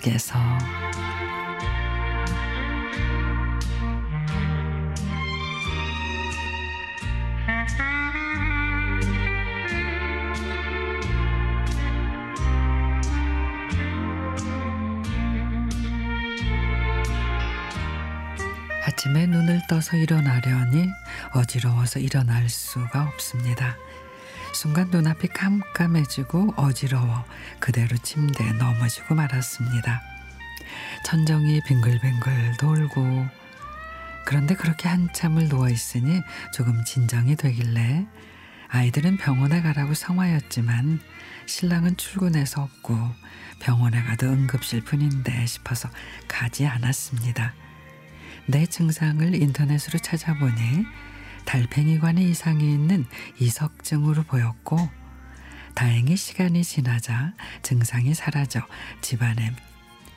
속에서 아침에 눈을 떠서 일어나려니 어지러워서 일어날 수가 없습니다. 순간 눈앞이 깜깜해지고 어지러워 그대로 침대에 넘어지고 말았습니다. 천정이 빙글빙글 돌고 그런데 그렇게 한참을 누워 있으니 조금 진정이 되길래 아이들은 병원에 가라고 성화였지만 신랑은 출근해서 없고 병원에 가도 응급실 뿐인데 싶어서 가지 않았습니다. 내 증상을 인터넷으로 찾아보니 달팽이관에 이상이 있는 이석증으로 보였고 다행히 시간이 지나자 증상이 사라져 집안에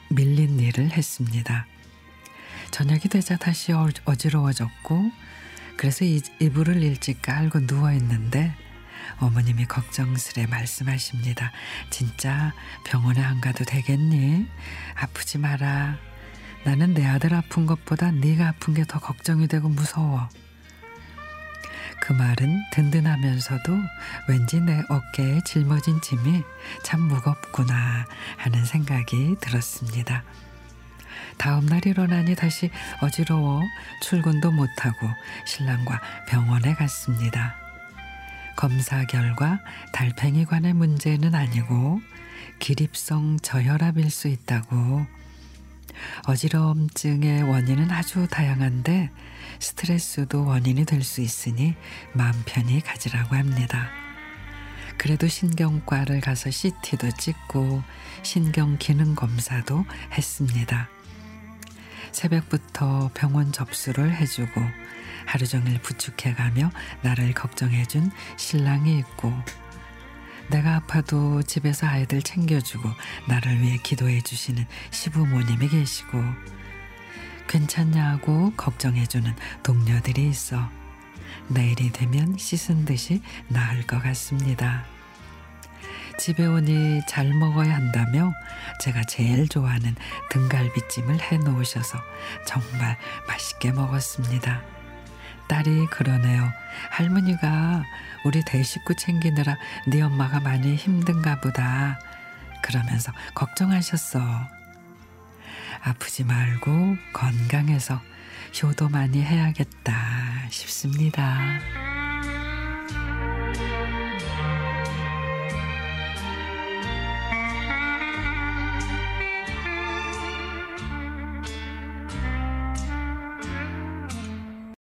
밀린 일을 했습니다. 저녁이 되자 다시 어, 어지러워졌고 그래서 이불을 일찍 깔고 누워 있는데 어머님이 걱정스레 말씀하십니다. 진짜 병원에 안 가도 되겠니? 아프지 마라. 나는 내 아들 아픈 것보다 네가 아픈 게 더 걱정이 되고 무서워. 그 말은 든든하면서도 왠지 내 어깨에 짊어진 짐이 참 무겁구나 하는 생각이 들었습니다. 다음 날 일어나니 다시 어지러워 출근도 못하고 신랑과 병원에 갔습니다. 검사 결과 달팽이관의 문제는 아니고 기립성 저혈압일 수 있다고 어지러움증의 원인은 아주 다양한데 스트레스도 원인이 될 수 있으니 마음 편히 가지라고 합니다. 그래도 신경과를 가서 CT도 찍고 신경 기능 검사도 했습니다. 새벽부터 병원 접수를 해주고 하루 종일 부축해가며 나를 걱정해준 신랑이 있고 내가 아파도 집에서 아이들 챙겨주고 나를 위해 기도해 주시는 시부모님이 계시고 괜찮냐고 걱정해 주는 동료들이 있어 내일이 되면 씻은 듯이 나을 것 같습니다. 집에 오니 잘 먹어야 한다며 제가 제일 좋아하는 등갈비찜을 해 놓으셔서 정말 맛있게 먹었습니다. 딸이 그러네요. 할머니가 우리 대식구 챙기느라 네 엄마가 많이 힘든가 보다. 그러면서 걱정하셨어. 아프지 말고 건강해서 효도 많이 해야겠다 싶습니다.